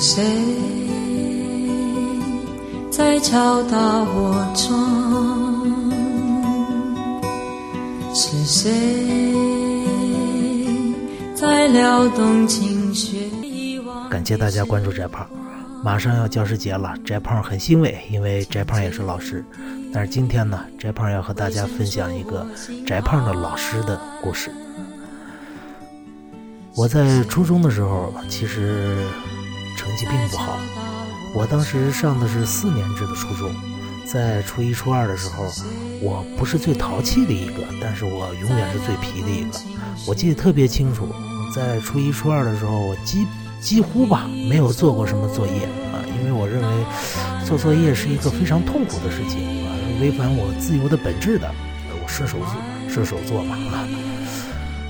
谁在敲打我窗？是谁在撩动情绪？感谢大家关注翟胖，马上要教师节了，翟胖很欣慰，因为翟胖也是老师。但是今天呢，翟胖要和大家分享一个翟胖的老师的故事。我在初中的时候，其实成绩并不好。我当时上的是四年制的初中，在初一、初二的时候，我不是最淘气的一个，但是我永远是最皮的一个。我记得特别清楚，在初一、初二的时候，我几几乎吧没有做过什么作业啊，因为我认为做作业是一个非常痛苦的事情啊，违反我自由的本质的。我射手座，射手座嘛啊。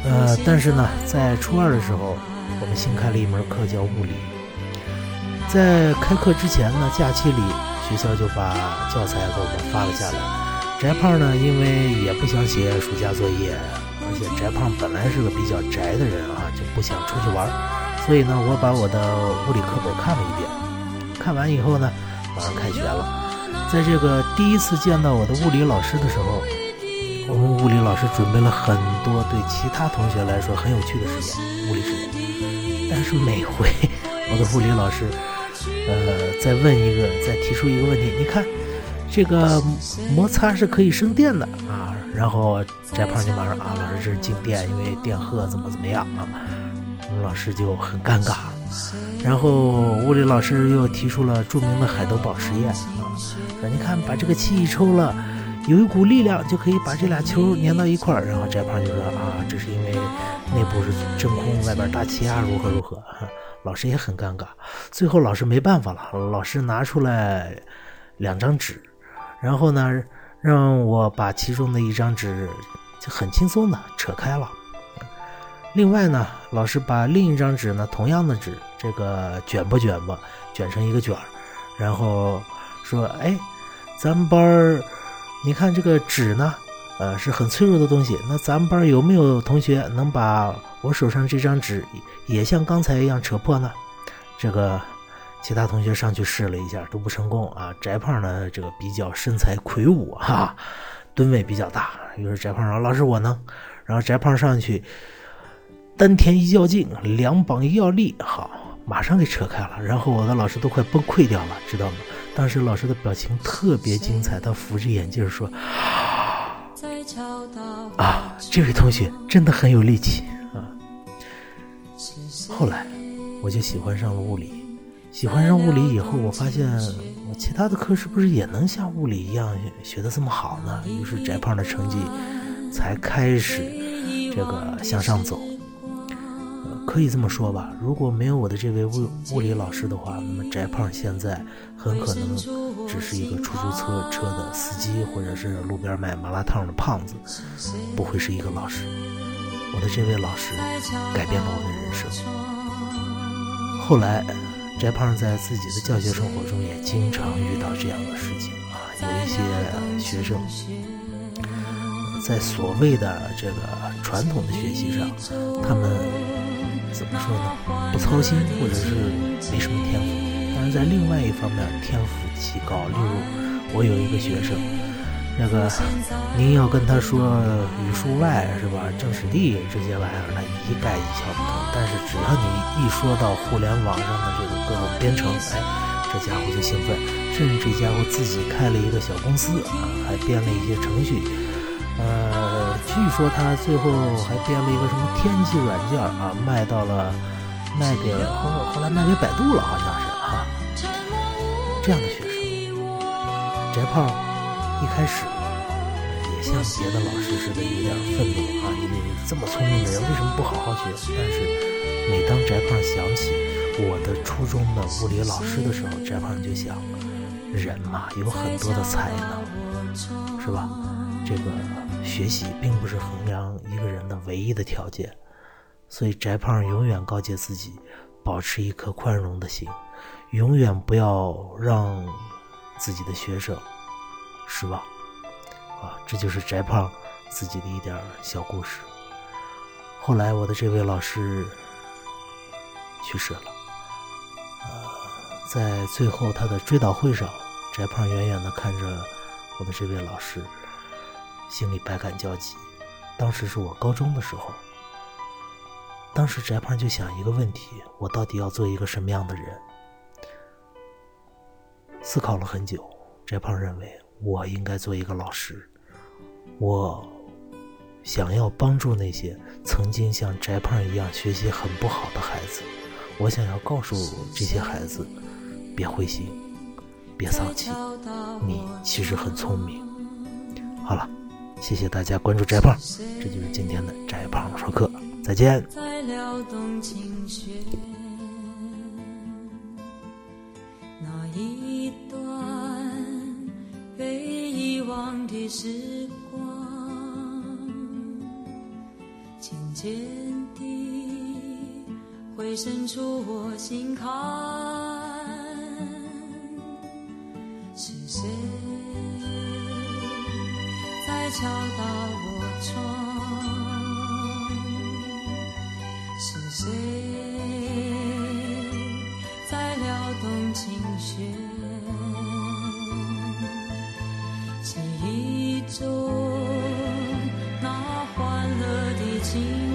呃，但是呢，在初二的时候，我们新开了一门课叫物理。在开课之前呢，假期里学校就把教材给我们发了下来。翟胖呢，因为也不想写暑假作业，而且翟胖本来是个比较宅的人啊，就不想出去玩，所以呢，我把我的物理课本看了一遍。看完以后呢，马上开学了。在这个第一次见到我的物理老师的时候。我们物理老师准备了很多对其他同学来说很有趣的实验，物理实验。但是每回我的物理老师，再问一个，再提出一个问题，你看，这个摩擦是可以生电的啊。然后翟胖就马上啊，老师这是静电，因为电荷怎么怎么样啊。我们老师就很尴尬。然后物理老师又提出了著名的海德堡实验啊，说你看把这个气一抽了。有一股力量就可以把这俩球粘到一块儿，然后翟胖就说啊，这是因为内部是真空，外边大气压如何如何啊。老师也很尴尬，最后老师没办法了，老师拿出来两张纸，然后呢让我把其中的一张纸就很轻松的扯开了。另外呢，老师把另一张纸呢同样的纸这个卷吧卷吧卷成一个卷儿，然后说哎，咱们班儿。你看这个纸呢，呃，是很脆弱的东西。那咱们班有没有同学能把我手上这张纸也像刚才一样扯破呢？这个其他同学上去试了一下，都不成功啊。翟胖呢，这个比较身材魁梧哈，吨位比较大。于是翟胖说：“老师，我能。”然后翟胖上去，丹田一较劲，两膀一要力，好，马上给扯开了。然后我的老师都快崩溃掉了，知道吗？当时老师的表情特别精彩，他扶着眼镜说：“啊，这位同学真的很有力气。”后来我就喜欢上了物理，喜欢上物理以后，我发现我其他的课是不是也能像物理一样学得这么好呢？于是翟胖的成绩才开始这个向上走。可以这么说吧，如果没有我的这位物物理老师的话，那么翟胖现在很可能只是一个出租车车的司机，或者是路边卖麻辣烫的胖子，不会是一个老师。我的这位老师改变了我的人生。后来，翟胖在自己的教学生活中也经常遇到这样的事情啊，有一些学生在所谓的这个传统的学习上，他们。怎么说呢？不操心，或者是没什么天赋。但是在另外一方面，天赋极高。例如，我有一个学生，那个您要跟他说语数外是吧？政史地这些玩意儿，那一概一窍不通。但是只要你一说到互联网上的这个各种编程，哎，这家伙就兴奋。甚至这家伙自己开了一个小公司啊，还编了一些程序。呃，据说他最后还编了一个什么天气软件啊，卖到了，卖给后后来卖给百度了，好像是哈。这样的学生，翟胖一开始像别的老师似的有点愤怒啊，你这么聪明的人为什么不好好学？但是每当翟胖想起我的初中的物理老师的时候，翟胖就想，人嘛有很多的才能，是吧？这个学习并不是衡量一个人的唯一的条件，所以翟胖永远告诫自己，保持一颗宽容的心，永远不要让自己的学生失望。啊，这就是翟胖自己的一点小故事。后来我的这位老师去世了，呃，在最后他的追悼会上，翟胖远远地看着我的这位老师，心里百感交集。当时是我高中的时候，当时翟胖就想一个问题：我到底要做一个什么样的人？思考了很久，翟胖认为我应该做一个老师。我想要帮助那些曾经像翟胖一样学习很不好的孩子。我想要告诉这些孩子，别灰心，别丧气，你其实很聪明。好了，谢谢大家关注翟胖，这就是今天的翟胖说课，再见。在撩动琴弦，那一段被遗忘的时光，天地回渗出我心坎。是谁在敲打我窗？是谁在撩动琴弦？记忆中那欢乐的情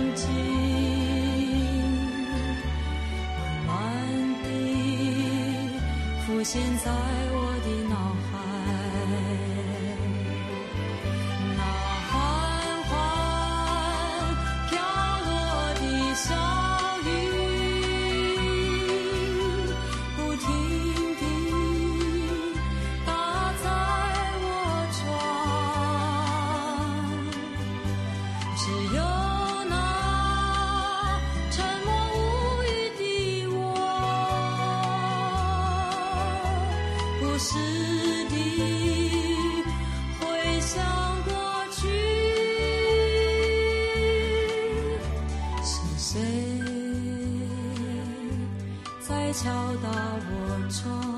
现在我敲打我窗？